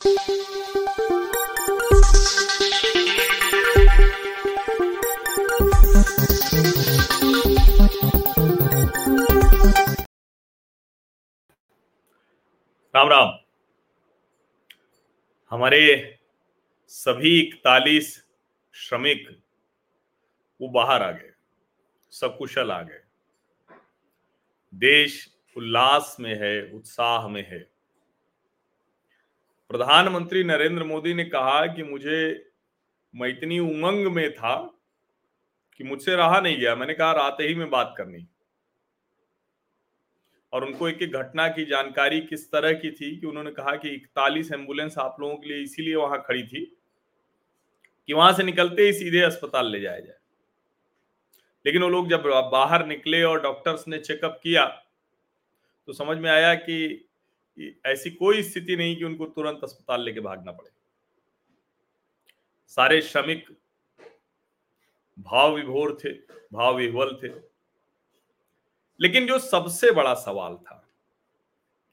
राम राम। हमारे सभी इकतालीस श्रमिक, वो बाहर आ गए सकुशल आ गए। देश उल्लास में है, उत्साह में है। प्रधानमंत्री नरेंद्र मोदी ने कहा कि मुझे, मैं इतनी उमंग में था कि मुझसे रहा नहीं गया। मैंने कहा, रात ही में बात करनी। और उनको एक एक घटना की जानकारी किस तरह की थी कि उन्होंने कहा कि इकतालीस एंबुलेंस आप लोगों के लिए इसीलिए वहाँ खड़ी थी कि वहाँ से निकलते ही सीधे अस्पताल ले जाया जाए। लेकिन वो लोग जब बाहर निकले और डॉक्टर्स ने चेकअप किया तो समझ में आया कि ऐसी कोई स्थिति नहीं कि उनको तुरंत अस्पताल लेके भागना पड़े। सारे श्रमिक भाव विभोर थे, भाव विह्वल थे। लेकिन जो सबसे बड़ा सवाल था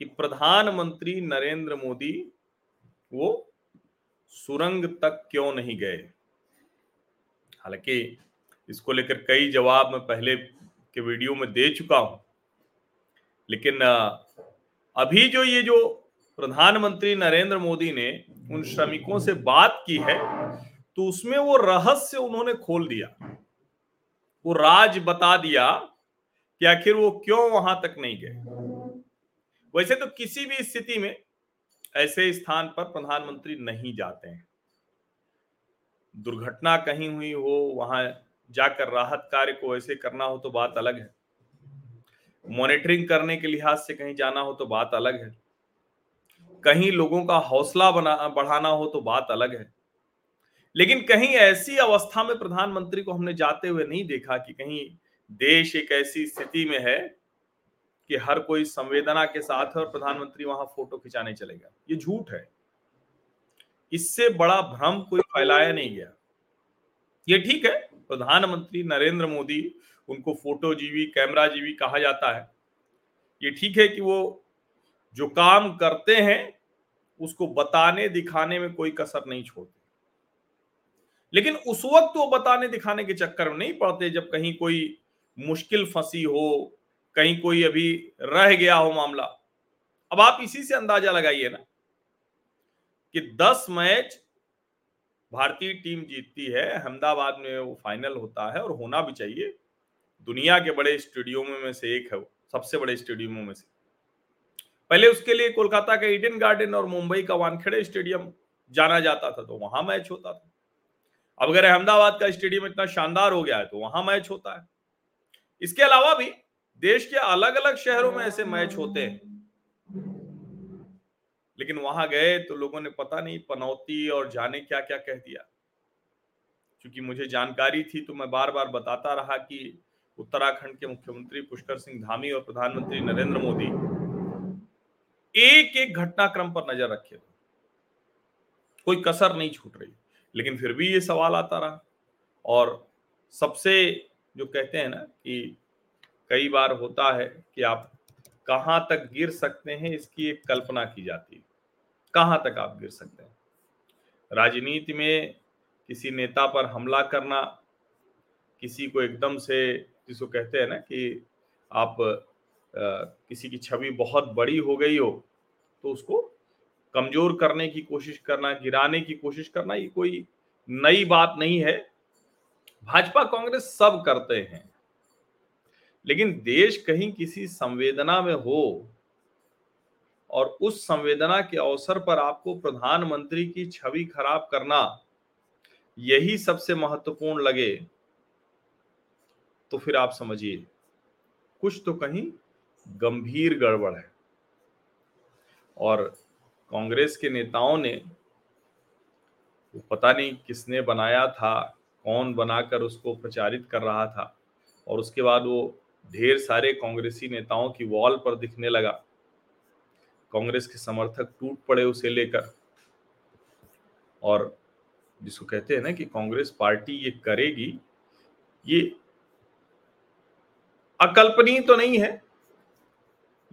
कि प्रधानमंत्री नरेंद्र मोदी वो सुरंग तक क्यों नहीं गए? हालाँकि इसको लेकर कई जवाब मैं पहले के वीडियो में दे चुका हूँ, लेकिन अभी जो ये जो प्रधानमंत्री नरेंद्र मोदी ने उन श्रमिकों से बात की है तो उसमें वो रहस्य उन्होंने खोल दिया। वो राज बता दिया कि आखिर वो क्यों वहाँ तक नहीं गए। वैसे तो किसी भी स्थिति में ऐसे स्थान पर प्रधानमंत्री नहीं जाते हैं। दुर्घटना कहीं हुई हो, वहाँ जाकर राहत कार्य को ऐसे करना हो तो बात अलग है। मॉनिटरिंग करने के लिहाज से कहीं जाना हो तो बात अलग है। कहीं लोगों का हौसला बना, बढ़ाना हो तो बात अलग है। लेकिन कहीं ऐसी अवस्था में प्रधानमंत्री को हमने जाते हुए नहीं देखा कि कहीं देश एक ऐसी स्थिति में है कि हर कोई संवेदना के साथ है और प्रधानमंत्री वहाँ फ़ोटो खिंचाने चलेगा ये झूठ है। इससे बड़ा भ्रम कोई फैलाया नहीं गया। ये ठीक है, प्रधानमंत्री नरेंद्र मोदी उनको फ़ोटो जीवी, कैमरा जीवी कहा जाता है। ये ठीक है कि वो जो काम करते हैं, उसको बताने, दिखाने में कोई कसर नहीं छोड़ते। लेकिन उस वक्त वो बताने, दिखाने के चक्कर में नहीं पड़ते, जब कहीं कोई मुश्किल फंसी हो, कहीं कोई अभी रह गया हो मामला। अब आप इसी से अंदाज़ा लगाइए ना कि 10 मैच भारतीय टीम जीतती है, अहमदाबाद में वो फाइनल होता है और होना भी चाहिए। दुनिया के बड़े स्टेडियमों में से एक है वो, सबसे बड़े स्टेडियमों में से। पहले उसके लिए कोलकाता का ईडन गार्डन और मुंबई का वानखेड़े स्टेडियम जाना जाता था तो वहाँ मैच होता था। अब अगर अहमदाबाद का स्टेडियम इतना शानदार हो गया है तो वहाँ मैच होता है। इसके अलावा भी देश के अलग अलग शहरों में ऐसे मैच होते हैं। लेकिन वहाँ गए तो लोगों ने पता नहीं पनौती और जाने क्या क्या कह दिया। क्योंकि मुझे जानकारी थी तो मैं बार बार बताता रहा कि उत्तराखंड के मुख्यमंत्री पुष्कर सिंह धामी और प्रधानमंत्री नरेंद्र मोदी एक एक घटनाक्रम पर नज़र रखे कोई कसर नहीं छूट रही, लेकिन फिर भी ये सवाल आता रहा। और सबसे जो कहते हैं ना कि कई बार होता है कि आप कहाँ तक गिर सकते हैं, इसकी एक कल्पना की जाती है। कहाँ तक आप गिर सकते हैं? राजनीति में किसी नेता पर हमला करना, किसी को एकदम से जिसको कहते हैं ना कि आप आ, किसी की छवि बहुत बड़ी हो गई हो तो उसको कमज़ोर करने की कोशिश करना गिराने की कोशिश करना ये कोई नई बात नहीं है। भाजपा कांग्रेस सब करते हैं लेकिन देश कहीं किसी संवेदना में हो और उस संवेदना के अवसर पर आपको प्रधानमंत्री की छवि खराब करना यही सबसे महत्वपूर्ण लगे। तो फिर आप समझिए, कुछ तो कहीं गंभीर गड़बड़ है। और कांग्रेस के नेताओं ने पता नहीं किसने बनाया था, कौन बनाकर उसको प्रचारित कर रहा था, और उसके बाद वो ढेर सारे कांग्रेसी नेताओं की वॉल पर दिखने लगा। कांग्रेस के समर्थक टूट पड़े उसे लेकर। और जिसको कहते हैं ना कि कांग्रेस पार्टी ये करेगी, ये अकल्पनीय तो नहीं है,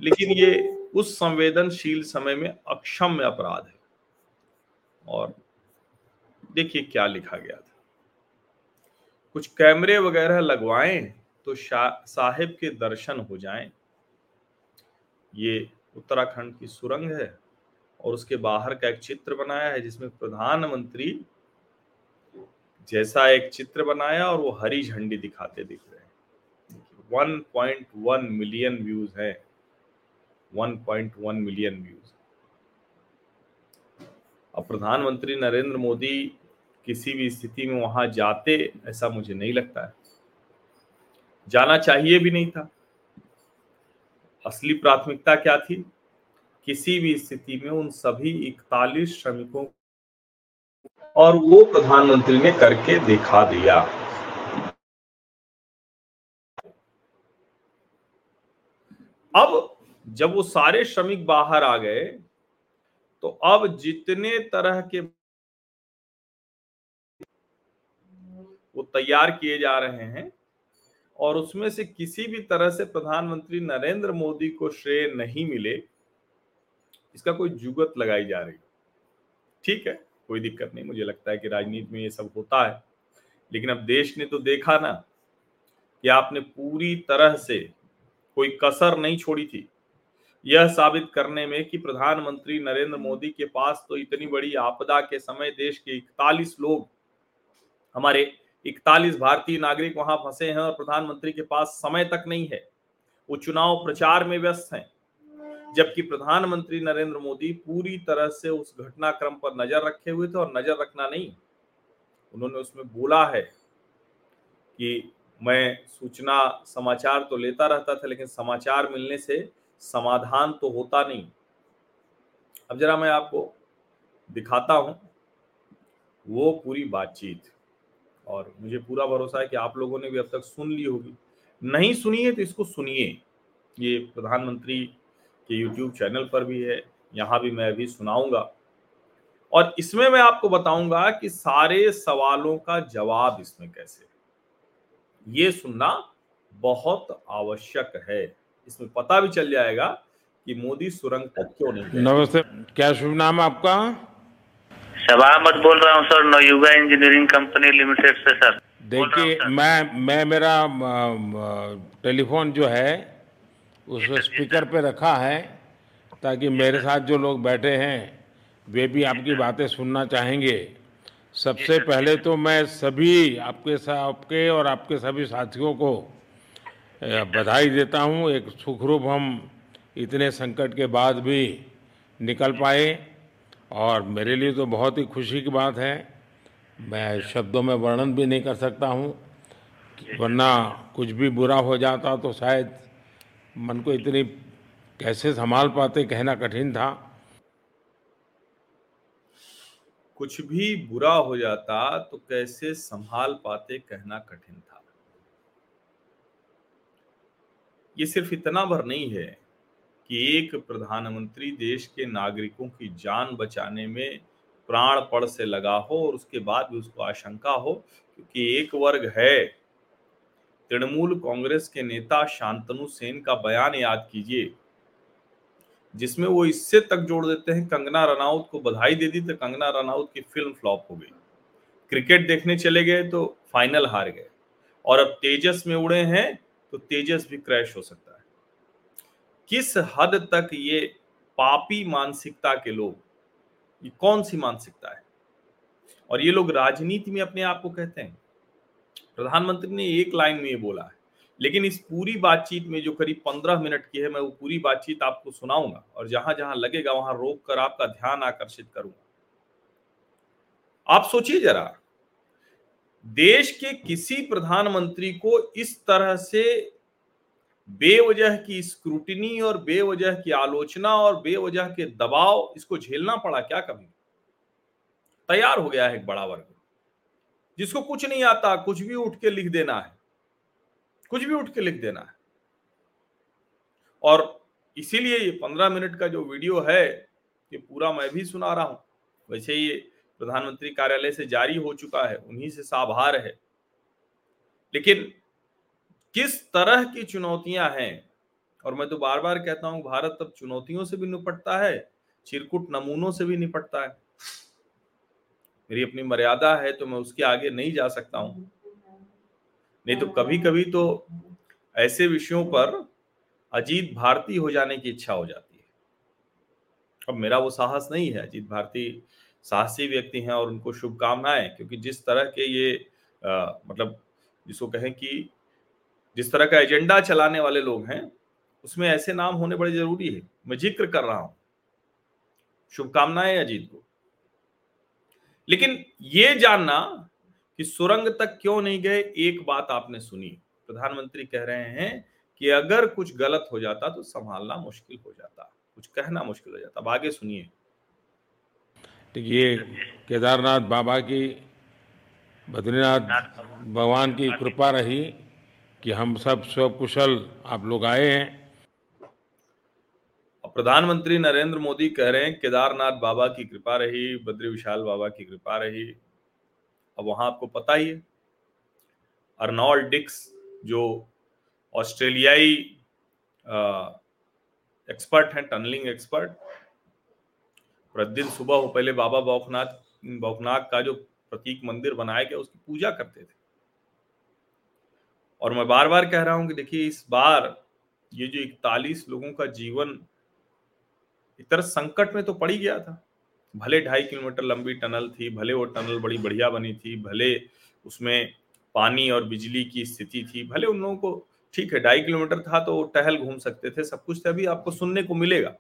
लेकिन ये उस संवेदनशील समय में अक्षम्य अपराध है। और देखिए क्या लिखा गया था। कुछ कैमरे वगैरह लगवाएँ तो साहिब के दर्शन हो जाएँ। ये उत्तराखंड की सुरंग है और उसके बाहर का एक चित्र बनाया है जिसमें प्रधानमंत्री जैसा एक चित्र बनाया और वो हरी झंडी दिखाते दिख रहे हैं। 1.1 मिलियन व्यूज़ है। 1.1 मिलियन व्यूज़ अब प्रधानमंत्री नरेंद्र मोदी किसी भी स्थिति में वहाँ जाते, ऐसा मुझे नहीं लगता है। जाना चाहिए भी नहीं था। असली प्राथमिकता क्या थी? किसी भी स्थिति में उन सभी इकतालीस श्रमिकों और वो प्रधानमंत्री ने करके दिखा दिया। अब जब वो सारे श्रमिक बाहर आ गए तो अब जितने तरह के वो तैयार किए जा रहे हैं और उसमें से किसी भी तरह से प्रधानमंत्री नरेंद्र मोदी को श्रेय नहीं मिले, इसका कोई जुगत लगाई जा रही। ठीक है, कोई दिक्कत नहीं, मुझे लगता है कि राजनीति में ये सब होता है। लेकिन अब देश ने तो देखा ना कि आपने पूरी तरह से कोई कसर नहीं छोड़ी थी। यह साबित करने में कि प्रधानमंत्री नरेंद्र मोदी के पास तो इतनी बड़ी आपदा के समय देश के इकतालीस लोग, हमारे इकतालीस भारतीय नागरिक वहाँ फंसे हैं और प्रधानमंत्री के पास समय तक नहीं है। वो चुनाव प्रचार में व्यस्त हैं, जबकि प्रधानमंत्री नरेंद्र मोदी पूरी तरह से उस घटनाक्रम पर नज़र रखे हुए थे और नज़र रखना नहीं, उन्होंने उसमें बोला है कि मैं सूचना समाचार तो लेता रहता था, लेकिन समाचार मिलने से समाधान तो होता नहीं। अब जरा मैं आपको दिखाता हूँ वो पूरी बातचीत। और मुझे पूरा भरोसा है कि आप लोगों ने भी अब तक सुन ली होगी। नहीं सुनिए तो इसको सुनिए। ये प्रधानमंत्री के यूट्यूब चैनल पर भी है, यहाँ भी मैं अभी सुनाऊँगा। और इसमें मैं आपको बताऊँगा कि सारे सवालों का जवाब इसमें कैसे ये सुनना बहुत आवश्यक है। इसमें पता भी चल जाएगा कि मोदी सुरंग तक क्यों नहीं नमस्ते क्या शुभ नाम आपका? शबा अहमद बोल रहा हूँ sir Navayuga engineering company limited से सर। देखिए मैं मैं मेरा टेलीफोन जो है उस स्पीकर पे रखा है ताकि मेरे साथ जो लोग बैठे हैं वे भी आपकी बातें सुनना चाहेंगे। सबसे पहले तो मैं सभी आपके आपके और आपके सभी साथियों को बधाई देता हूँ। एक सुखरूप हम इतने संकट के बाद भी निकल पाए और मेरे लिए तो बहुत ही खुशी की बात है। मैं शब्दों में वर्णन भी नहीं कर सकता हूँ, वरना कुछ भी बुरा हो जाता तो शायद मन को इतनी कैसे संभाल पाते, कहना कठिन था। कुछ भी बुरा हो जाता तो कैसे संभाल पाते कहना कठिन था। ये सिर्फ़ इतना भर नहीं है कि एक प्रधानमंत्री देश के नागरिकों की जान बचाने में प्राण पड़ से लगा हो और उसके बाद भी उसको आशंका हो, क्योंकि एक वर्ग है। तृणमूल कांग्रेस के नेता शांतनु सेन का बयान याद कीजिए। जिसमें वो इससे तक जोड़ देते हैं, कंगना रनाउत को बधाई दे दी तो कंगना रनाउत की फ़िल्म फ्लॉप हो गई। क्रिकेट देखने चले गए तो फाइनल हार गए। और अब तेजस में उड़े हैं तो तेजस भी क्रैश हो सकता है। किस हद तक ये पापी मानसिकता के लोग, ये कौन सी मानसिकता है? और ये लोग राजनीति में अपने आप को कहते हैं। प्रधानमंत्री ने एक लाइन में ये बोला है लेकिन इस पूरी बातचीत में जो करीब पंद्रह मिनट की है, मैं वो पूरी बातचीत आपको सुनाऊँगा और जहाँ जहाँ लगेगा, वहाँ रोक कर आपका ध्यान आकर्षित करूँगा। आप सोचिए जरा, देश के किसी प्रधानमंत्री को इस तरह से बेवजह की स्क्रूटनी और बेवजह की आलोचना और बेवजह के दबाव, इसको झेलना पड़ा क्या कभी? तैयार हो गया है एक बड़ा वर्ग, जिसको कुछ नहीं आता, कुछ भी उठ के लिख देना है। कुछ भी उठ के लिख देना है। और इसीलिए ये पंद्रह मिनट का जो वीडियो है, ये पूरा मैं भी सुना रहा हूँ। वैसे ये प्रधानमंत्री कार्यालय से जारी हो चुका है, उन्हीं से साभार है। लेकिन किस तरह की चुनौतियाँ हैं? और मैं तो बार बार कहता हूँ, भारत अब चुनौतियों से भी निपटता है, चिरकुट नमूनों से भी निपटता है। मेरी अपनी मर्यादा है तो मैं उसके आगे नहीं जा सकता हूँ। नहीं तो कभी कभी तो ऐसे विषयों पर अजीत भारती हो जाने की इच्छा हो जाती है। अब मेरा वो साहस नहीं है अजीत भारती साहसी व्यक्ति हैं और उनको शुभकामनाएँ क्योंकि जिस तरह के ये आ, मतलब जिसको कहें कि जिस तरह का एजेंडा चलाने वाले लोग हैं उसमें ऐसे नाम होने बड़े ज़रूरी है। मैं ज़िक्र कर रहा हूँ। शुभकामनाएँ अजीत को। लेकिन ये जानना कि सुरंग तक क्यों नहीं गए एक बात आपने सुनी। प्रधानमंत्री कह रहे हैं कि अगर कुछ गलत हो जाता तो संभालना मुश्किल हो जाता कुछ कहना मुश्किल हो जाता। अब आगे सुनिए। ये केदारनाथ बाबा की बद्रीनाथ भगवान की कृपा रही कि हम सब स्वकुशल आप लोग आए हैं। प्रधानमंत्री नरेंद्र मोदी कह रहे हैं केदारनाथ बाबा की कृपा रही बद्री विशाल बाबा की कृपा रही। अब वहाँ आपको पता ही है। अर्नॉल्ड डिक्स, जो ऑस्ट्रेलियाई एक्सपर्ट हैं टनलिंग एक्सपर्ट प्रतिदिन सुबह वो पहले बाबा बौखनाथ बौखनाथ का जो प्रतीक मंदिर बनाया गया, उसकी पूजा करते थे। और मैं बार बार कह रहा हूँ कि देखिए, इस बार ये जो इकतालीस लोगों का जीवन एक तरह संकट में तो पड़ ही गया था। भले ढाई किलोमीटर लंबी टनल थी, भले वो टनल बड़ी बढ़िया बनी थी, भले उसमें पानी और बिजली की स्थिति थी, भले उन लोगों को ठीक है, ढाई किलोमीटर था तो टहल घूम सकते थे, सब कुछ अभी आपको सुनने को मिलेगा।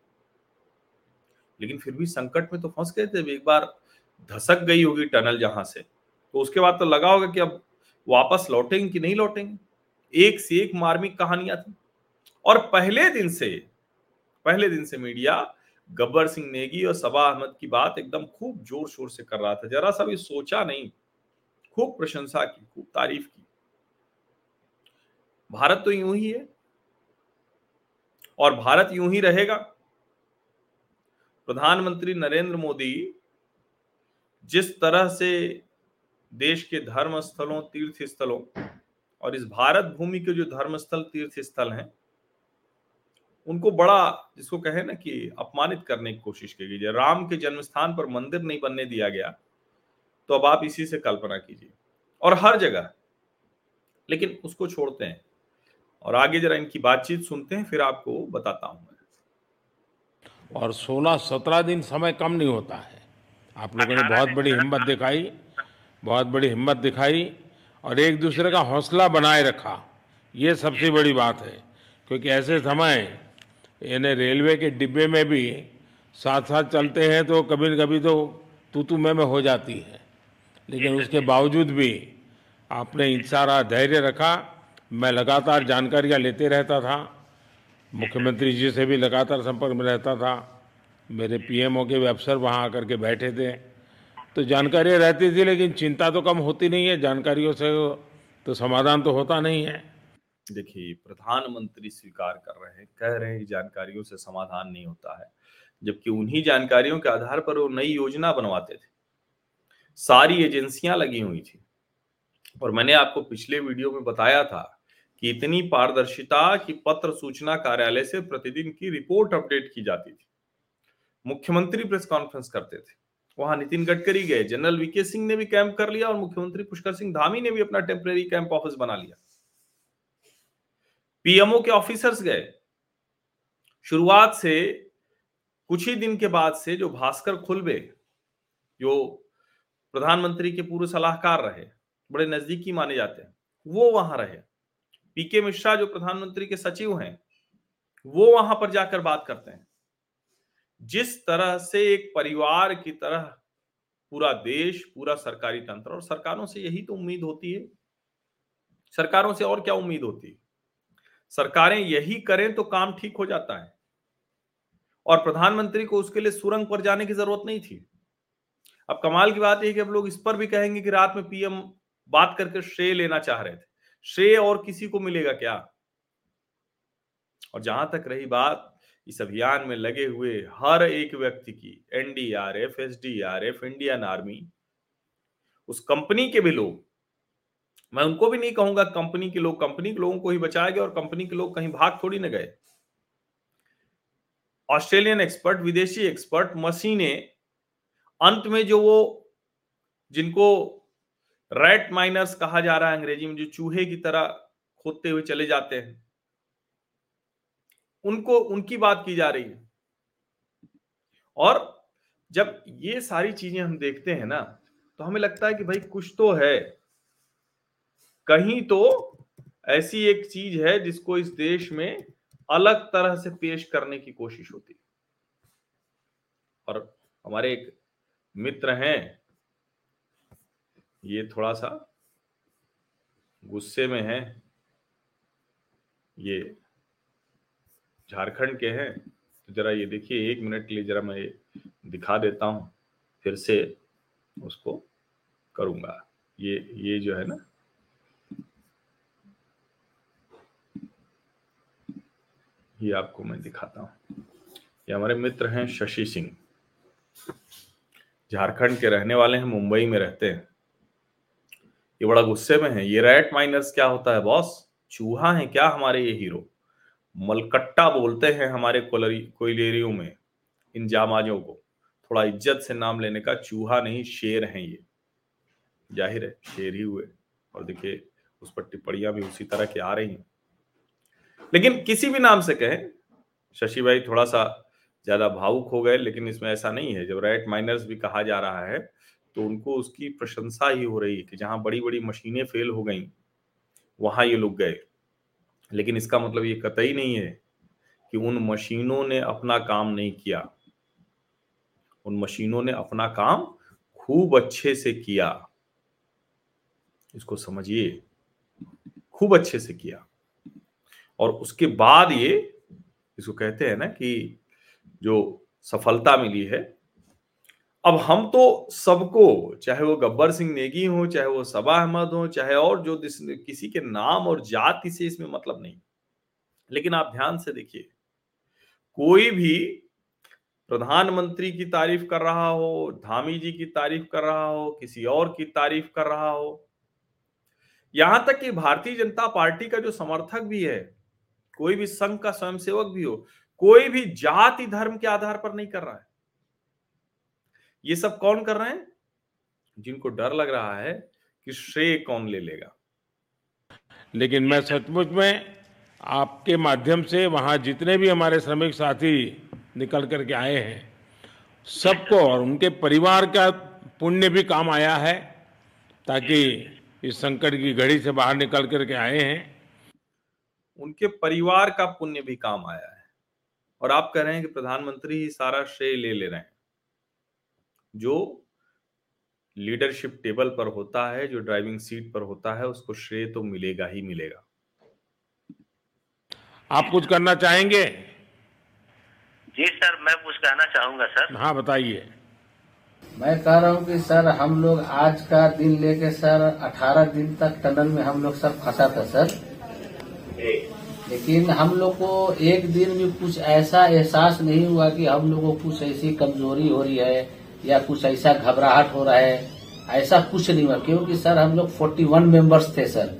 लेकिन फिर भी संकट में तो फंस गए थे, एक बार धसक गई होगी टनल जहाँ से तो उसके बाद तो लगा होगा कि अब वापस लौटेंगे कि नहीं लौटेंगे? एक से एक मार्मिक कहानियाँ थी। और पहले दिन से, पहले दिन से मीडिया गब्बर सिंह नेगी और सबा अहमद की बात एकदम खूब ज़ोर शोर से कर रहा था। जरा सा भी सोचा नहीं। खूब प्रशंसा की, खूब तारीफ़ की। भारत तो यूँ ही है। और भारत यूँ ही रहेगा। प्रधानमंत्री नरेंद्र मोदी जिस तरह से देश के धर्म स्थलों तीर्थ स्थलों और इस भारत भूमि के जो धर्म स्थल तीर्थ स्थल हैं उनको बड़ा, जिसको कहे ना कि अपमानित करने की कोशिश की गई। राम के जन्म स्थान पर मंदिर नहीं बनने दिया गया तो अब आप इसी से कल्पना कीजिए। और हर जगह, लेकिन उसको छोड़ते हैं। और आगे जरा इनकी बातचीत सुनते हैं, फिर आपको बताता हूँ मैं। और 16-17 दिन समय कम नहीं होता है। आप लोगों ने बहुत बड़ी हिम्मत दिखाई, बहुत बड़ी हिम्मत दिखाई, और एक दूसरे का हौसला बनाए रखा। ये सबसे बड़ी बात है, क्योंकि ऐसे समय यानी रेलवे के डिब्बे में भी साथ साथ चलते हैं तो कभी न कभी तो तू तू मैं में हो जाती है। लेकिन उसके बावजूद भी आपने इन सारा धैर्य रखा मैं लगातार जानकारियाँ लेते रहता था मुख्यमंत्री जी से भी लगातार संपर्क में रहता था मेरे पीएमओ के भी अफसर वहाँ आकर के बैठे थे। तो जानकारियाँ रहती थी लेकिन चिंता तो कम होती नहीं है जानकारियों से तो समाधान तो होता नहीं है। देखिए, प्रधानमंत्री स्वीकार कर रहे हैं, कह रहे हैं जानकारियों से समाधान नहीं होता है, जबकि उन्हीं जानकारियों के आधार पर वो नई योजना बनवाते थे। सारी एजेंसियाँ लगी हुई थी। और मैंने आपको पिछले वीडियो में बताया था कि इतनी पारदर्शिता कि पत्र सूचना कार्यालय से प्रतिदिन की रिपोर्ट अपडेट की जाती थी। मुख्यमंत्री प्रेस कॉन्फ्रेंस करते थे। वहाँ नितिन गडकरी गए, जनरल वीके सिंह ने भी कैंप कर लिया और मुख्यमंत्री पुष्कर सिंह धामी ने भी अपना टेम्परेरी कैंप ऑफ़िस बना लिया। पीएमओ के ऑफिसर्स गए। शुरुआत से, कुछ ही दिन के बाद से जो भास्कर खुलबे, जो प्रधानमंत्री के पूर्व सलाहकार रहे, बड़े नजदीकी माने जाते हैं, वो वहाँ रहे। पीके मिश्रा जो प्रधानमंत्री के सचिव हैं, वो वहाँ पर जाकर बात करते हैं। जिस तरह से एक परिवार की तरह पूरा देश, पूरा सरकारी तंत्र, और सरकारों से यही तो उम्मीद होती है। सरकारों से और क्या उम्मीद होती है? सरकारें यही करें तो काम ठीक हो जाता है। और प्रधानमंत्री को उसके लिए सुरंग पर जाने की ज़रूरत नहीं थी। अब कमाल की बात यह कि अब लोग इस पर भी कहेंगे कि रात में पीएम बात करके श्रेय लेना चाह रहे थे। श्रेय और किसी को मिलेगा क्या? और जहाँ तक रही बात, इस अभियान में लगे हुए हर एक व्यक्ति की, एनडीआरएफ, एसडीआरएफ, इंडियन आर्मी, उस कंपनी के भी लोग मैं उनको भी नहीं कहूँगा कंपनी के लोग, कंपनी के लोगों को ही बचाया गया और कंपनी के लोग कहीं भाग थोड़ी न गए। ऑस्ट्रेलियन एक्सपर्ट, विदेशी एक्सपर्ट मशीनें अंत में जो वो, जिनको रैट माइनर्स कहा जा रहा है अंग्रेज़ी में, जो चूहे की तरह खोदते हुए चले जाते हैं, उनको, उनकी बात की जा रही है। और जब ये सारी चीज़ें हम देखते हैं ना तो हमें लगता है कि भाई कुछ तो है। कहीं तो ऐसी एक चीज़ है जिसको इस देश में अलग तरह से पेश करने की कोशिश होती है। और हमारे एक मित्र हैं, ये थोड़ा सा गुस्से में है, ये झारखंड के हैं तो जरा ये देखिए, एक मिनट के लिए जरा मैं दिखा देता हूँ, फिर से उसको करूँगा। ये ये जो है ना ये आपको मैं दिखाता हूँ। ये हमारे मित्र हैं शशि सिंह। झारखंड के रहने वाले हैं, मुंबई में रहते हैं। ये बड़ा गुस्से में है। ये रैट माइनर्स क्या होता है, बॉस? चूहा है क्या हमारे ये हीरो? मलकट्टा बोलते हैं हमारे कोयलेरियों में, इन जामाजों को। थोड़ा इज़्ज़त से नाम लेने का चूहा नहीं, शेर हैं ये। ज़ाहिर है, शेर ही हुए। और देखिए, उस पर टिप्पणियाँ भी उसी तरह की आ रही हैं। लेकिन किसी भी नाम से कहें, शशि भाई थोड़ा सा ज़्यादा भावुक हो गए, लेकिन इसमें ऐसा नहीं है। जब राइट माइनर्स भी कहा जा रहा है तो उनको उसकी प्रशंसा ही हो रही है कि जहाँ बड़ी बड़ी मशीनें फेल हो गई, वहाँ ये लोग गए। लेकिन इसका मतलब ये कतई नहीं है कि उन मशीनों ने अपना काम नहीं किया। उन मशीनों ने अपना काम खूब अच्छे से किया। इसको समझिए, खूब अच्छे से किया। और उसके बाद ये इसको कहते हैं ना कि जो सफलता मिली है। अब हम तो सबको, चाहे वो गब्बर सिंह नेगी हो, चाहे वो सबा अहमद हो, चाहे और जो किसी के नाम और जाति से इसमें मतलब नहीं। लेकिन आप ध्यान से देखिए, कोई भी प्रधानमंत्री की तारीफ़ कर रहा हो, धामी जी की तारीफ़ कर रहा हो, किसी और की तारीफ़ कर रहा हो, यहाँ तक कि भारतीय जनता पार्टी का जो समर्थक भी है कोई भी संघ का स्वयंसेवक भी हो, कोई भी जाति धर्म के आधार पर नहीं कर रहा है। ये सब कौन कर रहे हैं? जिनको डर लग रहा है कि श्रेय कौन ले लेगा। लेकिन मैं सचमुच में आपके माध्यम से वहाँ जितने भी हमारे श्रमिक साथी निकल करके आए हैं, सबको और उनके परिवार का पुण्य भी काम आया है, ताकि इस संकट की घड़ी से बाहर निकल करके आए हैं। उनके परिवार का पुण्य भी काम आया है। और आप कह रहे हैं कि प्रधानमंत्री ही सारा श्रेय ले ले रहे हैं। जो लीडरशिप टेबल पर होता है जो ड्राइविंग सीट पर होता है उसको श्रेय तो मिलेगा ही मिलेगा। आप कुछ करना चाहेंगे? जी सर मैं कुछ कहना चाहूँगा सर। हाँ बताइए। मैं कह रहा हूँ कि सर हम लोग आज का दिन लेके सर 18 दिन तक टनल में हम लोग सब फंसा था सर। लेकिन हम लोग को एक दिन भी कुछ ऐसा एहसास नहीं हुआ कि हम लोग को कुछ ऐसी कमज़ोरी हो रही है या कुछ ऐसा घबराहट हो रहा है। ऐसा कुछ नहीं हुआ क्योंकि सर हम लोग 41 मेंबर्स थे सर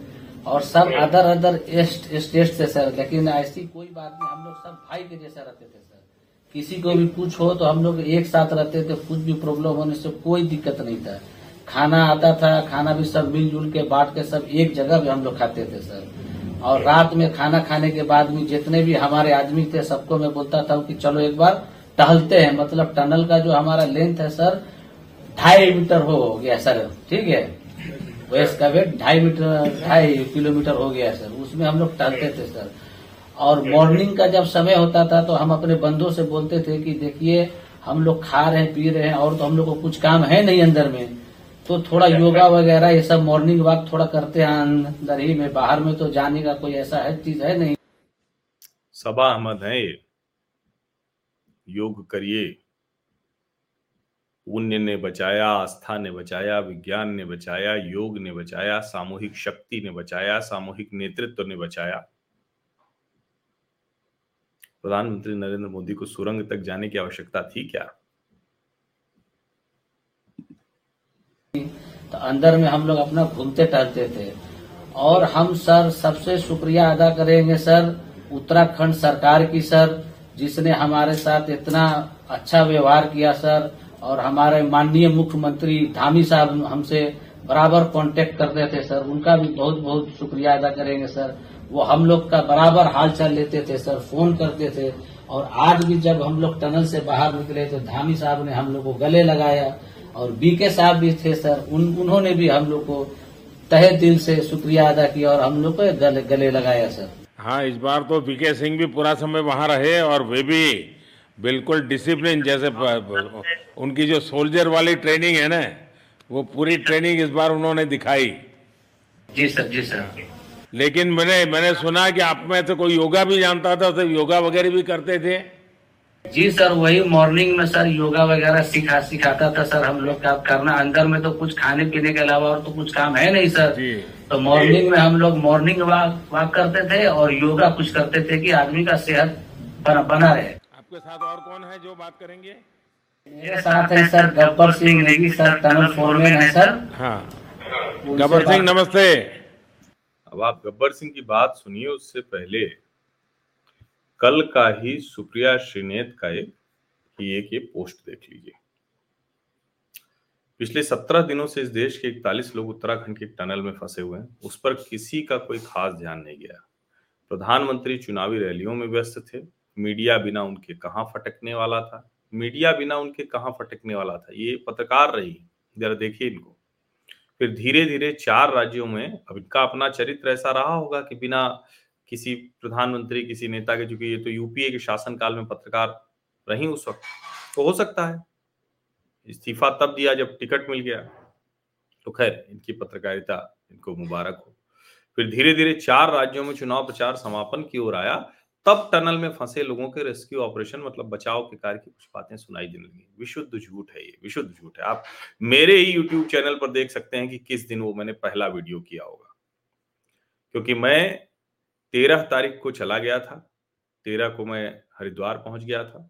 और सब अदर अदर स्टेट थे सर लेकिन ऐसी कोई बात नहीं हम लोग सब भाई के जैसा रहते थे सर। किसी को भी कुछ हो तो हम लोग एक साथ रहते थे कुछ भी प्रॉब्लम होने से कोई दिक्कत नहीं था। खाना आता था खाना भी सब मिलजुल के बांट के सब एक जगह भी हम लोग खाते थे सर। और रात में खाना खाने के बाद भी जितने भी हमारे आदमी थे, सबको मैं बोलता था कि चलो एक बार टहलते हैं। मतलब टनल का जो हमारा लेंथ है सर ढाई मीटर हो गया सर ठीक है? वेस्ट का वेट ढाई मीटर, ढाई किलोमीटर हो गया सर उसमें हम लोग टहलते थे सर और मॉर्निंग का जब समय होता था तो हम अपने बंधुओं से बोलते थे कि देखिए, हम लोग खा रहे हैं, पी रहे हैं, और तो हम लोग को कुछ काम है नहीं अंदर में। तो थोड़ा योगा वगैरह ये सब मॉर्निंग वॉक थोड़ा करते हैं अंदर ही में बाहर में तो जाने का कोई ऐसा है चीज़ है नहीं। सबा अहमद है ये। योग करिए। पुण्य ने बचाया आस्था ने बचाया विज्ञान ने बचाया योग ने बचाया सामूहिक शक्ति ने बचाया सामूहिक नेतृत्व ने बचाया। प्रधानमंत्री नरेंद्र मोदी को सुरंग तक जाने की आवश्यकता थी क्या तो अंदर में हम लोग अपना घूमते टहलते थे। और हम सर सबसे शुक्रिया अदा करेंगे सर, उत्तराखंड सरकार की सर, जिसने हमारे साथ इतना अच्छा व्यवहार किया सर, और हमारे माननीय मुख्यमंत्री धामी साहब हमसे बराबर कांटेक्ट करते थे सर। उनका भी बहुत बहुत शुक्रिया अदा करेंगे सर। वो हम लोग का बराबर हाल चाल लेते थे सर, फ़ोन करते थे। और आज भी जब हम लोग टनल से बाहर निकले तो धामी साहब ने हम लोग को गले लगाया। और बीके साहब भी थे सर। उन उन्होंने भी हम लोग को तहे दिल से शुक्रिया अदा किया और हम लोग को गले, गले लगाया सर। हाँ इस बार तो बीके सिंह भी पूरा समय वहाँ रहे और वे भी बिल्कुल डिसिप्लिन जैसे उनकी जो सोल्जर वाली ट्रेनिंग है ना वो पूरी ट्रेनिंग इस बार उन्होंने दिखाई। जी सर जी सर। लेकिन मैंने मैंने सुना कि आप में से कोई योगा भी जानता था तो योगा वगैरह भी करते थे? जी सर वही मॉर्निंग में सर योगा वगैरह सिखा सिखाता था सर हम लोग का। करना अंदर में तो कुछ खाने पीने के अलावा और तो कुछ काम है नहीं सर। जी। तो मॉर्निंग में हम लोग मॉर्निंग वॉक वॉक करते थे और योगा कुछ करते थे कि आदमी का सेहत बना बना रहे। आपके साथ और कौन है जो बात करेंगे? मेरे साथ है sir Gabbar Singh Negi sir tunnel foreman है सर। हाँ। गबर सिंह नमस्ते। अब आप गब्बर सिंह की बात सुनिए उससे पहले कल का ही सुप्रिया श्रीनेत का एक, ही ये पोस्ट देख लीजिए। पिछले सत्रह दिनों से इस देश के इकतालीस लोग उत्तराखंड के टनल में फंसे हुए हैं। उस पर किसी का कोई खास ध्यान नहीं गया। प्रधानमंत्री चुनावी रैलियों में व्यस्त थे। मीडिया बिना उनके कहाँ फटकने वाला था? मीडिया बिना उनके कहाँ फटकने वाला था? ये पत्रकार रही, जरा देखिए इनको। फिर धीरे धीरे चार राज्यों में अब इनका अपना चरित्र ऐसा रहा होगा कि बिना किसी प्रधानमंत्री, किसी नेता के चूँकि ये तो यूपीए के शासनकाल में पत्रकार रही उस वक्त तो हो सकता है। इस्तीफा तब दिया जब टिकट मिल गया तो खैर, इनकी पत्रकारिता इनको मुबारक हो। फिर धीरे धीरे चार राज्यों में चुनाव प्रचार समापन की ओर आया, तब टनल में फंसे लोगों के रेस्क्यू ऑपरेशन मतलब बचाव के कार्य की कुछ बातें सुनाई देने लगी। विशुद्ध झूठ है ये, विशुद्ध झूठ है। आप मेरे ही यूट्यूब चैनल पर देख सकते हैं कि किस दिन वो मैंने पहला वीडियो किया होगा। क्योंकि मैं तेरह तारीख को चला गया था। तेरह को मैं हरिद्वार पहुँच गया था।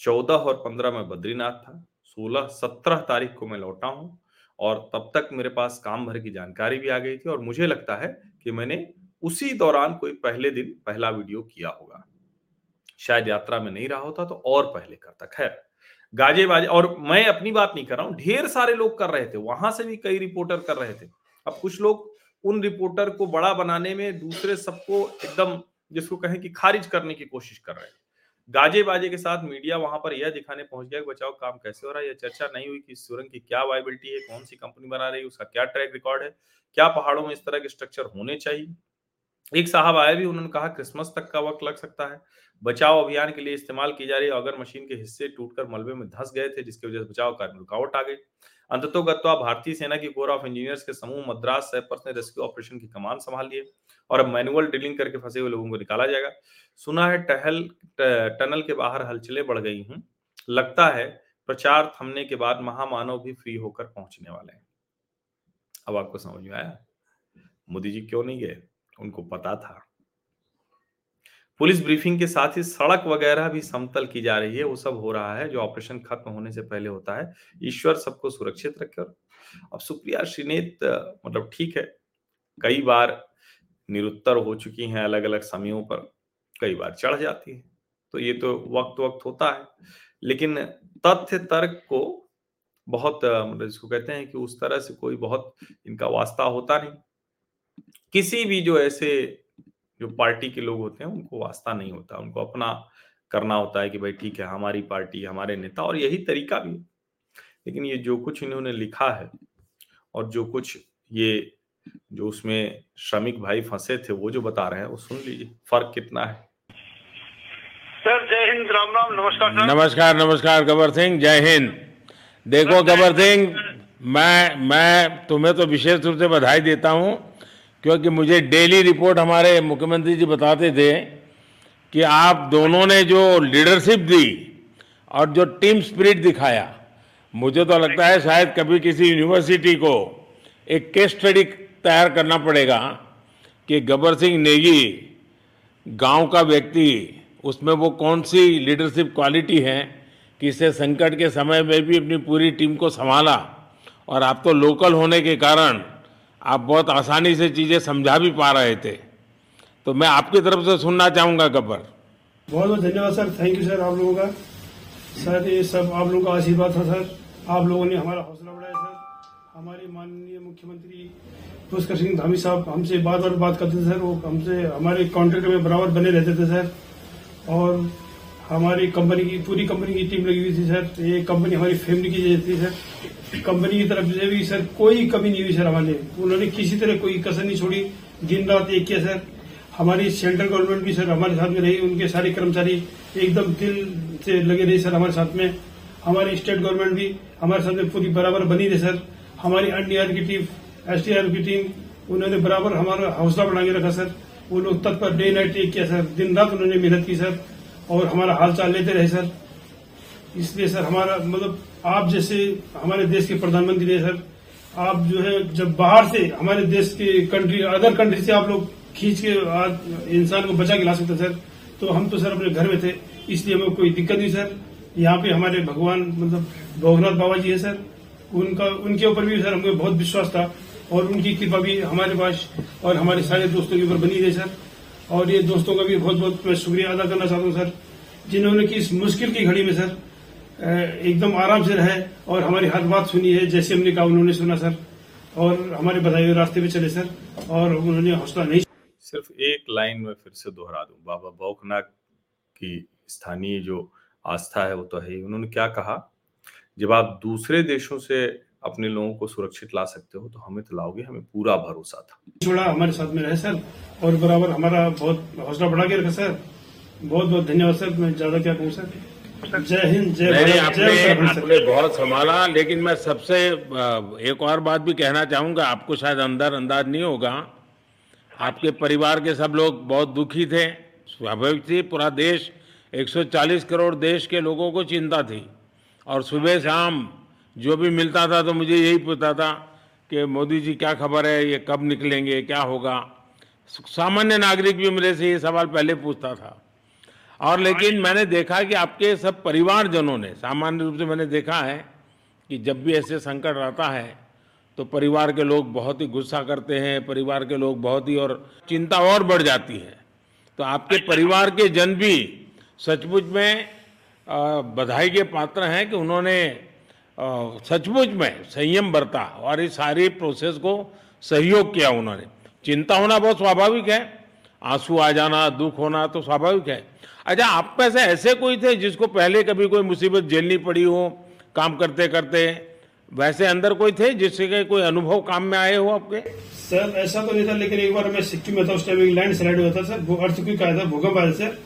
चौदह और पंद्रह में बद्रीनाथ था। सोलह, सत्रह तारीख को मैं लौटा हूँ और तब तक मेरे पास काम भर की जानकारी भी आ गई थी और मुझे लगता है कि मैंने उसी दौरान कोई पहले दिन पहला वीडियो किया होगा। शायद यात्रा में नहीं रहा होता तो और पहले करता। खैर गाजे बाजे और मैं अपनी बात नहीं कर रहा हूँ, ढेर सारे लोग कर रहे थे, वहाँ से भी कई रिपोर्टर कर रहे थे। अब कुछ लोग उन रिपोर्टर को बड़ा बनाने में, दूसरे सबको एकदम, जिसको कहें कि खारिज करने की कोशिश कर रहे हैं। गाजे बाजे के साथ मीडिया वहाँ पर यह दिखाने पहुँच गया कि बचाव काम कैसे हो रहा है? यह चर्चा नहीं हुई कि सुरंग की क्या वाइबिलिटी है, कौन सी कंपनी बना रही है, उसका क्या ट्रैक रिकॉर्ड है, क्या पहाड़ों में इस तरह के स्ट्रक्चर होने चाहिए? एक साहब आए भी, उन्होंने कहा क्रिसमस तक का वक्त लग सकता है। बचाव अभियान के लिए इस्तेमाल की जा रही है। अगर मशीन के हिस्से टूटकर मलबे में धंस गए थे, जिसकी वजह से बचाव कार्य रुकावट आ गई। अंततोगत्वा भारतीय सेना की कोर ऑफ़ इंजीनियर्स के समूह मद्रास, सैपर्स ने रेस्क्यू ऑपरेशन की कमान संभाल लिए और अब मैनुअल ड्रिलिंग करके फंसे हुए लोगों को निकाला जाएगा। सुना है टहल टनल के बाहर हलचलें बढ़ गई हूँ। लगता है प्रचार थमने के बाद महामानव भी फ्री होकर पहुँचने वाले हैं। अब आपको समझ में आया? मोदी जी क्यों नहीं गए? उनको पता था। पुलिस ब्रीफिंग के साथ ही सड़क वगैरह भी समतल की जा रही है। वो सब हो रहा है, जो ऑपरेशन खत्म होने से पहले होता है। ईश्वर सबको सुरक्षित रखे अब सुप्रिया श्रीनेत मतलब ठीक है, कई बार निरुत्तर हो चुकी हैं अलग अलग समयों पर, कई बार चढ़ जाती है। तो ये तो वक्त वक्त होता है। लेकिन तथ्य तर्क को बहुत मतलब इसको कहते हैं कि उस तरह से कोई बहुत इनका वास्ता होता नहीं। किसी भी जो ऐसे जो पार्टी के लोग होते हैं उनको वास्ता नहीं होता। उनको अपना करना होता है कि भाई ठीक है हमारी पार्टी हमारे नेता और यही तरीका भी लेकिन ये जो कुछ इन्होंने लिखा है और जो कुछ ये जो उसमें श्रमिक भाई फंसे थे वो जो बता रहे हैं वो सुन लीजिए फ़र्क कितना है? सर जय हिंद राम राम नमस्कार सर। नमस्कार नमस्कार गबर सिंह जय हिंद। देखो गबर सिंह मैं मैं तुम्हें तो विशेष रूप से बधाई देता हूँ क्योंकि मुझे डेली रिपोर्ट हमारे मुख्यमंत्री जी बताते थे कि आप दोनों ने जो लीडरशिप दी और जो टीम स्पिरिट दिखाया, मुझे तो लगता है शायद कभी किसी यूनिवर्सिटी को एक केस स्टडी तैयार करना पड़ेगा कि गबर सिंह नेगी गाँव का व्यक्ति, उसमें वो कौन सी लीडरशिप क्वालिटी है कि इसे संकट के समय में भी अपनी पूरी टीम को संभाला और आप तो लोकल होने के कारण आप बहुत आसानी से चीज़ें समझा भी पा रहे थे। तो मैं आपकी तरफ़ से सुनना चाहूँगा गब्बर बहुत बहुत धन्यवाद सर। थैंक यू सर आप लोगों का। सर ये सब आप लोगों का आशीर्वाद था सर। आप लोगों ने हमारा हौसला बढ़ाया सर। हमारे माननीय मुख्यमंत्री पुष्कर सिंह धामी साहब हमसे बार बार बात करते थे सर। वो हमसे हमारे कॉन्ट्रैक्ट में बराबर बने रहते थे सर। और हमारी कंपनी की पूरी कंपनी की टीम लगी हुई थी सर। ये कंपनी हमारी फैमिली की थी सर। कंपनी की तरफ़ से भी, सर, कोई कमी नहीं हुई, सर, हमारे उन्होंने किसी तरह कोई कसर नहीं छोड़ी। दिन रात एक किया, सर। हमारी सेंट्रल गवर्नमेंट भी, सर, हमारे साथ में रही। उनके सारे कर्मचारी एकदम दिल से लगे रहे, सर, हमारे साथ में। हमारी स्टेट गवर्नमेंट भी हमारे साथ में पूरी बराबर बनी रही, सर। हमारी एनडीआर की टीम एसडीआर की टीम, उन्होंने बराबर हमारा हौसला बढ़ा के रखा, सर। वो लोग तत्पर डे नाइट एक किया, सर। दिन रात उन्होंने मेहनत की, सर, और हमारा हाल चाल लेते रहे, सर। इसलिए सर, हमारा मतलब आप जैसे हमारे देश के प्रधानमंत्री रहे, सर, आप जो है, जब बाहर से हमारे देश के कंट्री अदर कंट्री से आप लोग खींच के इंसान को बचा के ला सकते सर तो हम तो सर, अपने घर में थे, इसलिए हमें कोई दिक्कत नहीं, सर। यहाँ पे हमारे भगवान मतलब भोगनाथ बाबा जी है, सर। उनका, उनके ऊपर भी, सर, हमें बहुत विश्वास था, और उनकी कृपा भी हमारे पास और हमारे सारे दोस्तों के ऊपर बनी रही, सर। और ये दोस्तों का भी बहुत बहुत मैं शुक्रिया अदा करना चाहता हूँ, सर, जिन्होंने कि इस मुश्किल की घड़ी में, सर एकदम आराम से रहे और हमारी हर बात सुनी है जैसे हमने कहा उन्होंने सुना सर। और हमारे बताए हुए रास्ते पे चले सर। और उन्होंने हौसला नहीं सिर्फ़ एक लाइन में फिर से दोहरा दूँ। बाबा बौखनाथ की स्थानीय जो आस्था है वो तो है ही। उन्होंने क्या कहा? जब आप दूसरे देशों से अपने लोगों को सुरक्षित ला सकते हो तो हमें तो लाओगे हमें पूरा भरोसा था। छोड़ा हमारे साथ में रहे सर। और बराबर हमारा बहुत हौसला बढ़ा के रखा सर। बहुत बहुत धन्यवाद सर। मैं ज़्यादा क्या कहूँ सर? जय हिंद जय नहीं आपने आपने बहुत संभाला लेकिन मैं सबसे एक और बात भी कहना चाहूँगा आपको शायद अंदर अंदाज नहीं होगा। आपके परिवार के सब लोग बहुत दुखी थे। स्वाभाविक थी पूरा देश 140 करोड़ देश के लोगों को चिंता थी। और सुबह शाम जो भी मिलता था तो मुझे यही पूछता था कि मोदी जी क्या खबर है ये कब निकलेंगे क्या होगा। सामान्य नागरिक भी मेरे से ये सवाल पहले पूछता था। और लेकिन मैंने देखा कि आपके सब परिवारजनों ने सामान्य रूप से मैंने देखा है कि जब भी ऐसे संकट आता है तो परिवार के लोग बहुत ही गुस्सा करते हैं परिवार के लोग बहुत ही और चिंता और बढ़ जाती है। तो आपके परिवार के जन भी सचमुच में बधाई के पात्र हैं कि उन्होंने सचमुच में संयम बरता और इस सारी प्रोसेस को सहयोग किया उन्होंने। चिंता होना बहुत स्वाभाविक है आँसू आ जाना दुख होना तो स्वाभाविक है अच्छा आप में से ऐसे कोई थे जिसको पहले कभी कोई मुसीबत झेलनी पड़ी हो, काम करते करते? वैसे अंदर कोई थे जिससे कोई अनुभव काम में आए हो आपके? सर, ऐसा तो नहीं था, लेकिन एक बार मैं सिक्किम में था, उस टाइम लैंड स्लाइड हुआ था, सर अर्थक्वेक आया था भूकंप आया सर।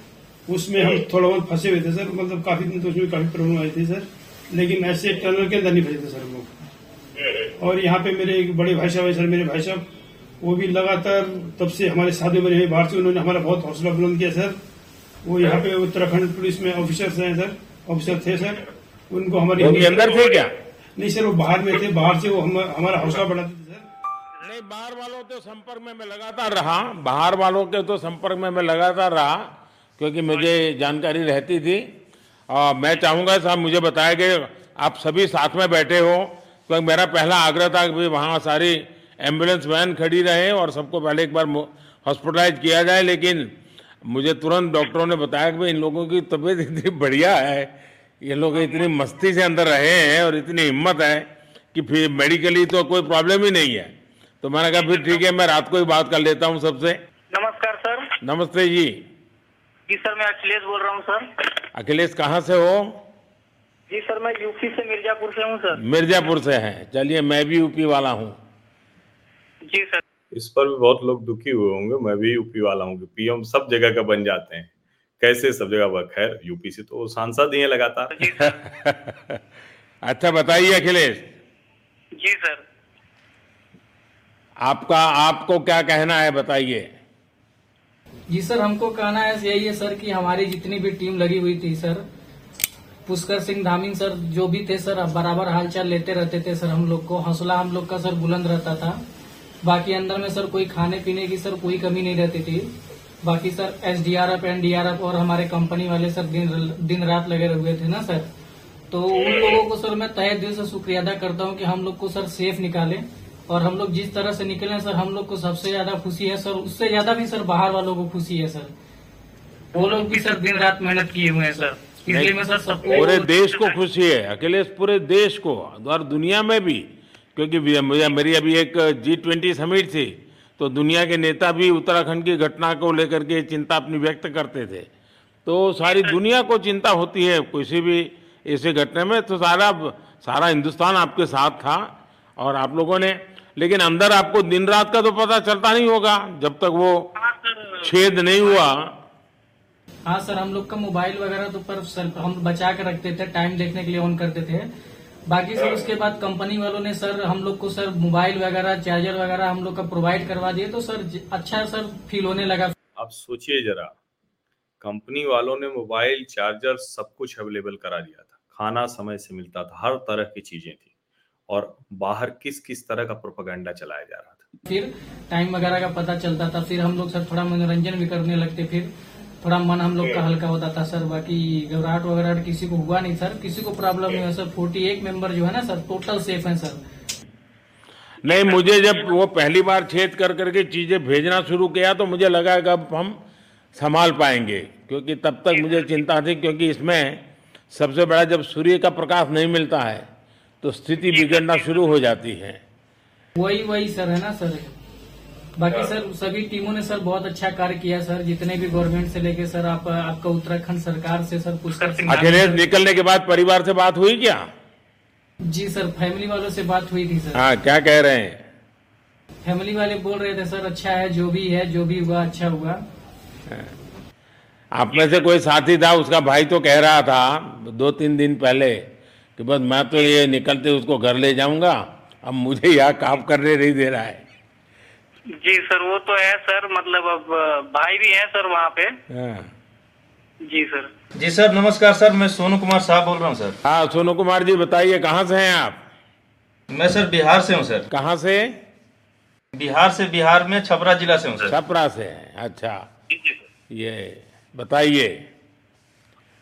उसमें हम थोड़ा बहुत फंसे हुए थे, सर मतलब काफ़ी दिन तो उसमें काफ़ी प्रॉब्लम आई थी, सर। लेकिन ऐसे टनल के अंदर नहीं फंसे थे, सर लोग। और यहाँ पे मेरे एक बड़े भाई साहब है, सर, मेरे भाई साहब, वो भी लगातार तब से हमारे साथ में हुए बाहर से उन्होंने हमारा बहुत हौसला बुलंद किया, सर। वो यहाँ पे उत्तराखंड पुलिस में ऑफिसर्स हैं सर ऑफिसर थे सर उनको हमारी अंदर थे क्या? नहीं सर वो बाहर में थे. बाहर से वो हम, हमारा हौसला बढ़ाते थे सर नहीं बाहर वालों के संपर्क में मैं लगातार रहा. बाहर वालों के तो संपर्क में मैं लगातार रहा क्योंकि मुझे जानकारी रहती थी. और मैं चाहूँगा साहब मुझे बताया कि आप सभी साथ में बैठे हो क्योंकि मेरा पहला आग्रह था कि वहाँ सारी एंबुलेंस वैन खड़ी रहे और सबको पहले एक बार हॉस्पिटलाइज किया जाए लेकिन मुझे तुरंत डॉक्टरों ने बताया कि भाई इन लोगों की तबीयत इतनी बढ़िया है ये लोग इतनी मस्ती से अंदर रहे हैं और इतनी हिम्मत है कि फिर मेडिकली तो कोई प्रॉब्लम ही नहीं है। तो मैंने कहा फिर ठीक है मैं रात को ही बात कर लेता हूँ सबसे। नमस्कार सर। नमस्ते जी। जी सर मैं अखिलेश बोल रहा हूँ सर। अखिलेश कहाँ से हो? जी सर मैं यूपी से मिर्जापुर से हूँ सर। मिर्जापुर से हैं। चलिए मैं भी यूपी वाला हूँ। जी सर। इस पर भी बहुत लोग दुखी हुए होंगे मैं भी यूपी वाला हूँ कि पीएम सब जगह का बन जाते हैं। कैसे सब जगह वह खैर यूपी से तो सांसद ही है लगातार। अच्छा बताइए अखिलेश। जी सर। आपका आपको क्या कहना है बताइए। जी सर हमको कहना है यही है सर कि हमारी जितनी भी टीम लगी हुई थी सर पुष्कर सिंह धामीन सर जो भी थे सर बराबर हालचाल लेते रहते थे सर हम लोग को। हौसला हम लोग का सर बुलंद रहता था। बाकी अंदर में सर कोई खाने पीने की सर कोई कमी नहीं रहती थी। बाकी सर एसडीआरएफ एनडीआरएफ और हमारे कंपनी वाले सर दिन दिन रात लगे हुए थे ना सर? तो उन लोगों को सर मैं तय दिल से शुक्रिया अदा करता हूँ कि हम लोग को सर सेफ़ निकाले और हम लोग जिस तरह से निकले सर हम लोग को सबसे ज़्यादा खुशी है सर उससे ज़्यादा भी सर बाहर वालों को खुशी है सर। वो लोग भी सर दिन रात मेहनत किए हुए हैं सर। इसलिए मैं सर सबको पूरे देश को खुशी है अखिलेश पूरे देश को और दुनिया में भी। क्योंकि भी- मेरी अभी एक जी ट्वेंटी समिट थी तो दुनिया के नेता भी उत्तराखंड की घटना को लेकर के चिंता अपनी व्यक्त करते थे। तो सारी दुनिया को चिंता होती है किसी भी ऐसे घटने में तो सारा सारा हिंदुस्तान आपके साथ था और आप लोगों ने लेकिन अंदर आपको दिन रात का तो पता चलता नहीं होगा जब तक वो छेद नहीं हुआ। हाँ सर हम लोग का मोबाइल वगैरह तो पर सर हम बचा के रखते थे टाइम देखने के लिए ऑन करते थे। बाकी सर उसके बाद कंपनी वालों ने सर हम लोग को सर मोबाइल वगैरह चार्जर वगैरह हम लोग का प्रोवाइड करवा दिए तो सर अच्छा सर फील होने लगा। आप सोचिए जरा कंपनी वालों ने मोबाइल चार्जर सब कुछ अवेलेबल करा दिया था। खाना समय से मिलता था हर तरह की चीज़ें थी। और बाहर किस किस तरह का प्रोपागेंडा चलाया जा रहा था? फिर टाइम वगैरह का पता चलता था फिर हम लोग सर थोड़ा मनोरंजन भी करने लगते फिर थोड़ा मन हम लोग का हल्का होता था सर बाकी घबराहट वगैरह किसी को हुआ नहीं सर। किसी को प्रॉब्लम नहीं है सर। फोर्टी एक मेंबर जो है ना सर टोटल सेफ़ है सर। नहीं मुझे जब वो पहली बार छेद कर करके चीज़ें भेजना शुरू किया तो मुझे लगा कि अब हम संभाल पाएँगे क्योंकि तब तक मुझे चिंता थी क्योंकि इसमें सबसे बड़ा जब सूर्य का प्रकाश नहीं मिलता है तो स्थिति बिगड़ना शुरू हो जाती है। वही वही सर है ना सर? बाकी सर सभी टीमों ने सर बहुत अच्छा कार्य किया सर जितने भी गवर्नमेंट से लेके सर आप आपका उत्तराखंड सरकार से सर पुष्कर अखिलेश निकलने के बाद परिवार से बात हुई क्या? जी सर फैमिली वालों से बात हुई थी सर। हाँ क्या कह रहे हैं? फैमिली वाले बोल रहे थे सर अच्छा है जो भी है जो भी हुआ अच्छा हुआ। आप में से कोई साथी था उसका भाई तो कह रहा था दो तीन दिन पहले कि बस मैं तो ये निकलते उसको घर ले जाऊँगा अब मुझे यहाँ काम करने नहीं दे रहा है। जी सर वो तो है सर मतलब अब भाई भी है सर वहाँ पे। हाँ। जी सर। जी सर नमस्कार सर मैं सोनू कुमार साहब बोल रहा हूँ सर। हाँ सोनू कुमार जी बताइए कहाँ से हैं आप? मैं सर बिहार से हूँ सर। कहाँ से? बिहार से बिहार में छपरा जिला से हूँ सर। छपरा से हैं अच्छा। ये बताइए।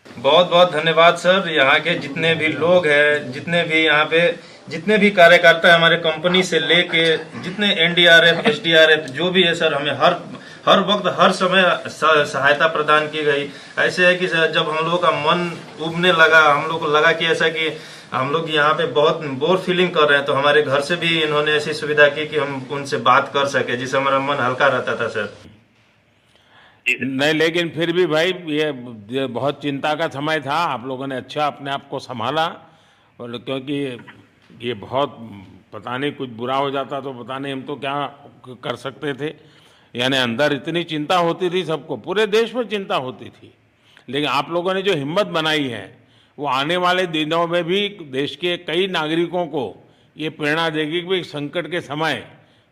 बहुत बहुत धन्यवाद सर यहाँ के जितने भी लोग हैं जितने भी यहाँ पे जितने भी कार्यकर्ता हैं हमारे कंपनी से लेके जितने एनडीआरएफ एसडीआरएफ जो भी है सर, हमें हर हर वक्त, हर समय सहायता प्रदान की गई। ऐसे है कि जब हम लोगों का मन उबने लगा, हम लोग को लगा कि ऐसा कि हम लोग यहाँ पे बहुत बोर फीलिंग कर रहे हैं तो हमारे घर से भी इन्होंने ऐसी सुविधा की कि हम उनसे बात कर सके, जिससे हमारा मन हल्का रहता था, सर। नहीं, लेकिन फिर भी भाई ये बहुत चिंता का समय था। आप लोगों ने अच्छा अपने आप को संभाला, और क्योंकि ये बहुत पता नहीं कुछ बुरा हो जाता तो पता नहीं हम तो क्या कर सकते थे। यानी अंदर इतनी चिंता होती थी सबको, पूरे देश में चिंता होती थी। लेकिन आप लोगों ने जो हिम्मत बनाई है, वो आने वाले दिनों में भी देश के कई नागरिकों को ये प्रेरणा देगी कि संकट के समय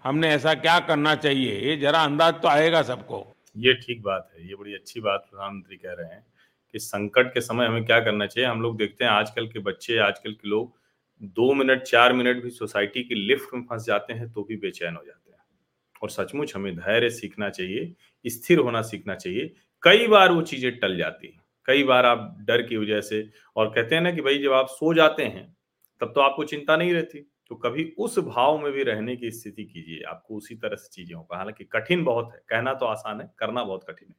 हमने ऐसा क्या करना चाहिए, ये जरा अंदाज तो आएगा सबको। ये ठीक बात है, ये बड़ी अच्छी बात प्रधानमंत्री कह रहे हैं कि संकट के समय हमें क्या करना चाहिए, हम लोग देखते हैं आजकल के बच्चे, आजकल के लोग दो मिनट, चार मिनट भी सोसाइटी की लिफ्ट में फंस जाते हैं तो भी बेचैन हो जाते हैं। और सचमुच हमें धैर्य सीखना चाहिए, स्थिर होना सीखना चाहिए। कई बार वो चीज़ें टल जाती हैं। कई बार आप डर की वजह से और कहते हैं ना कि भाई जब आप सो जाते हैं, तब तो आपको चिंता नहीं रहती। तो कभी उस भाव में भी रहने की स्थिति कीजिए। आपको उसी तरह से चीज़ें होगा हालाँकि कठिन बहुत है। कहना तो आसान है, करना बहुत कठिन है।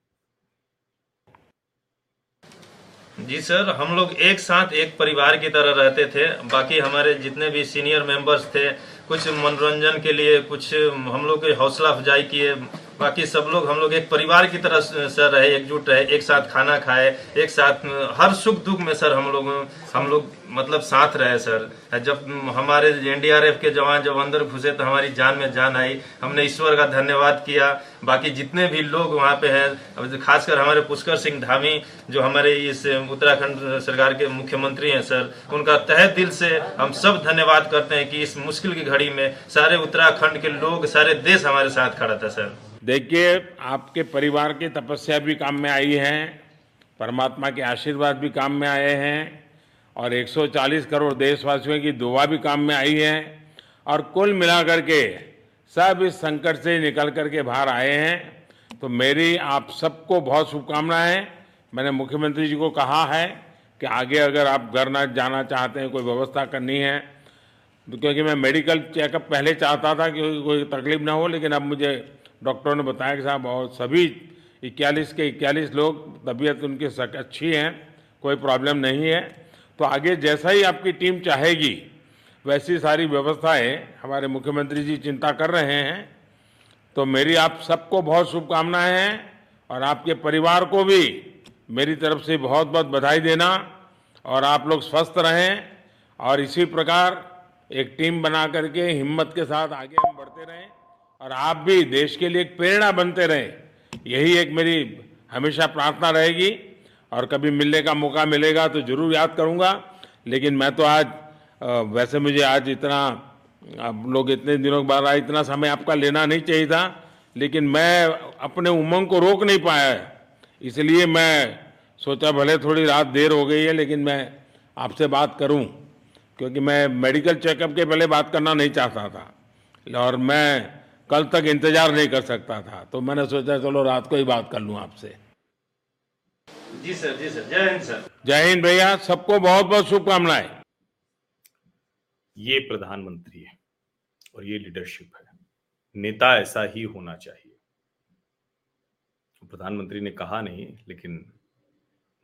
जी सर, हम लोग एक साथ एक परिवार की तरह रहते थे। बाकी हमारे जितने भी सीनियर मेंबर्स थे, कुछ मनोरंजन के लिए, कुछ हम लोग की हौसला अफजाई किए बाकी सब लोग, हम लोग एक परिवार की तरह सर रहे, एकजुट रहे, एक साथ खाना खाए, एक साथ हर सुख दुख में सर हम लोग हम लोग मतलब साथ रहे सर। जब हमारे एनडीआरएफ के जवान जब अंदर घुसे तो हमारी जान में जान आई। हमने ईश्वर का धन्यवाद किया। बाकी जितने भी लोग वहाँ पे हैं खासकर हमारे पुष्कर सिंह धामी, जो हमारे इस उत्तराखंड सरकार के मुख्यमंत्री हैं सर, उनका तहे दिल से हम सब धन्यवाद करते हैं कि इस मुश्किल की घड़ी में सारे उत्तराखंड के लोग, सारे देश हमारे साथ खड़ा था सर। देखिए, आपके परिवार की तपस्या भी काम में आई है, परमात्मा के आशीर्वाद भी काम में आए हैं, और 140 करोड़ देशवासियों की दुआ भी काम में आई है, और कुल मिलाकर के सब इस संकट से निकल करके बाहर आए हैं। तो मेरी आप सबको बहुत शुभकामनाएँ। मैंने मुख्यमंत्री जी को कहा है कि आगे अगर आप घर न जाना चाहते हैं, कोई व्यवस्था करनी है तो क्योंकि मैं मेडिकल चेकअप पहले चाहता था कि कोई तकलीफ़ ना हो, लेकिन अब मुझे डॉक्टरों ने बताया कि साहब, और सभी इक्यालीस के इक्यालीस लोग, तबीयत उनकी अच्छी है, कोई प्रॉब्लम नहीं है। तो आगे जैसा ही आपकी टीम चाहेगी, वैसी सारी व्यवस्थाएँ हमारे मुख्यमंत्री जी चिंता कर रहे हैं। तो मेरी आप सबको बहुत शुभकामनाएँ हैं, और आपके परिवार को भी मेरी तरफ़ से बहुत बहुत बधाई देना, और आप लोग स्वस्थ रहें, और इसी प्रकार एक टीम बना करके हिम्मत के साथ आगे हम बढ़ते रहें। और आप भी देश के लिए एक प्रेरणा बनते रहें। यही एक मेरी हमेशा प्रार्थना रहेगी। और कभी मिलने का मौका मिलेगा तो ज़रूर याद करूँगा। लेकिन मैं तो आज वैसे मुझे आज इतना आप लोग इतने दिनों के बाद आए, इतना समय आपका लेना नहीं चाहिए था। लेकिन मैं अपने उमंग को रोक नहीं पाया इसलिए मैं सोचा भले थोड़ी रात देर हो गई है, लेकिन मैं आपसे बात करूँ। क्योंकि मैं मेडिकल चेकअप के पहले बात करना नहीं चाहता था। और मैं कल तक इंतज़ार नहीं कर सकता था। तो मैंने सोचा चलो रात को ही बात कर लूँ आपसे। जी सर जी सर जय हिंद सर। जय हिंद भैया सबको बहुत बहुत शुभकामनाएँ। ये प्रधानमंत्री है और ये लीडरशिप है। नेता ऐसा ही होना चाहिए। प्रधानमंत्री ने कहा नहीं लेकिन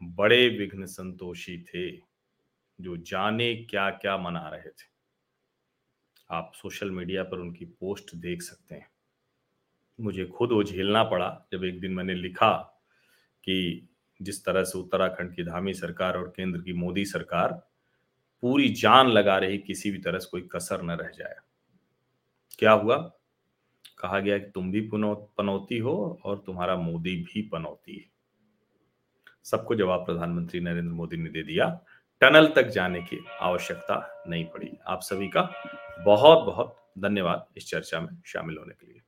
बड़े विघ्न संतोषी थे जो जाने क्या क्या मना रहे थे। आप सोशल मीडिया पर उनकी पोस्ट देख सकते हैं। मुझे खुद वो झेलना पड़ा जब एक दिन मैंने लिखा कि जिस तरह से उत्तराखंड की धामी सरकार और केंद्र की मोदी सरकार पूरी जान लगा रही किसी भी तरह से कोई कसर न रह जाए। क्या हुआ? कहा गया कि तुम भी पनौती हो और तुम्हारा मोदी भी पनौती है। सबको जवाब प्रधानमंत्री नरेंद्र मोदी ने दे दिया। टनल तक जाने की आवश्यकता नहीं पड़ी। आप सभी का बहुत बहुत धन्यवाद इस चर्चा में शामिल होने के लिए।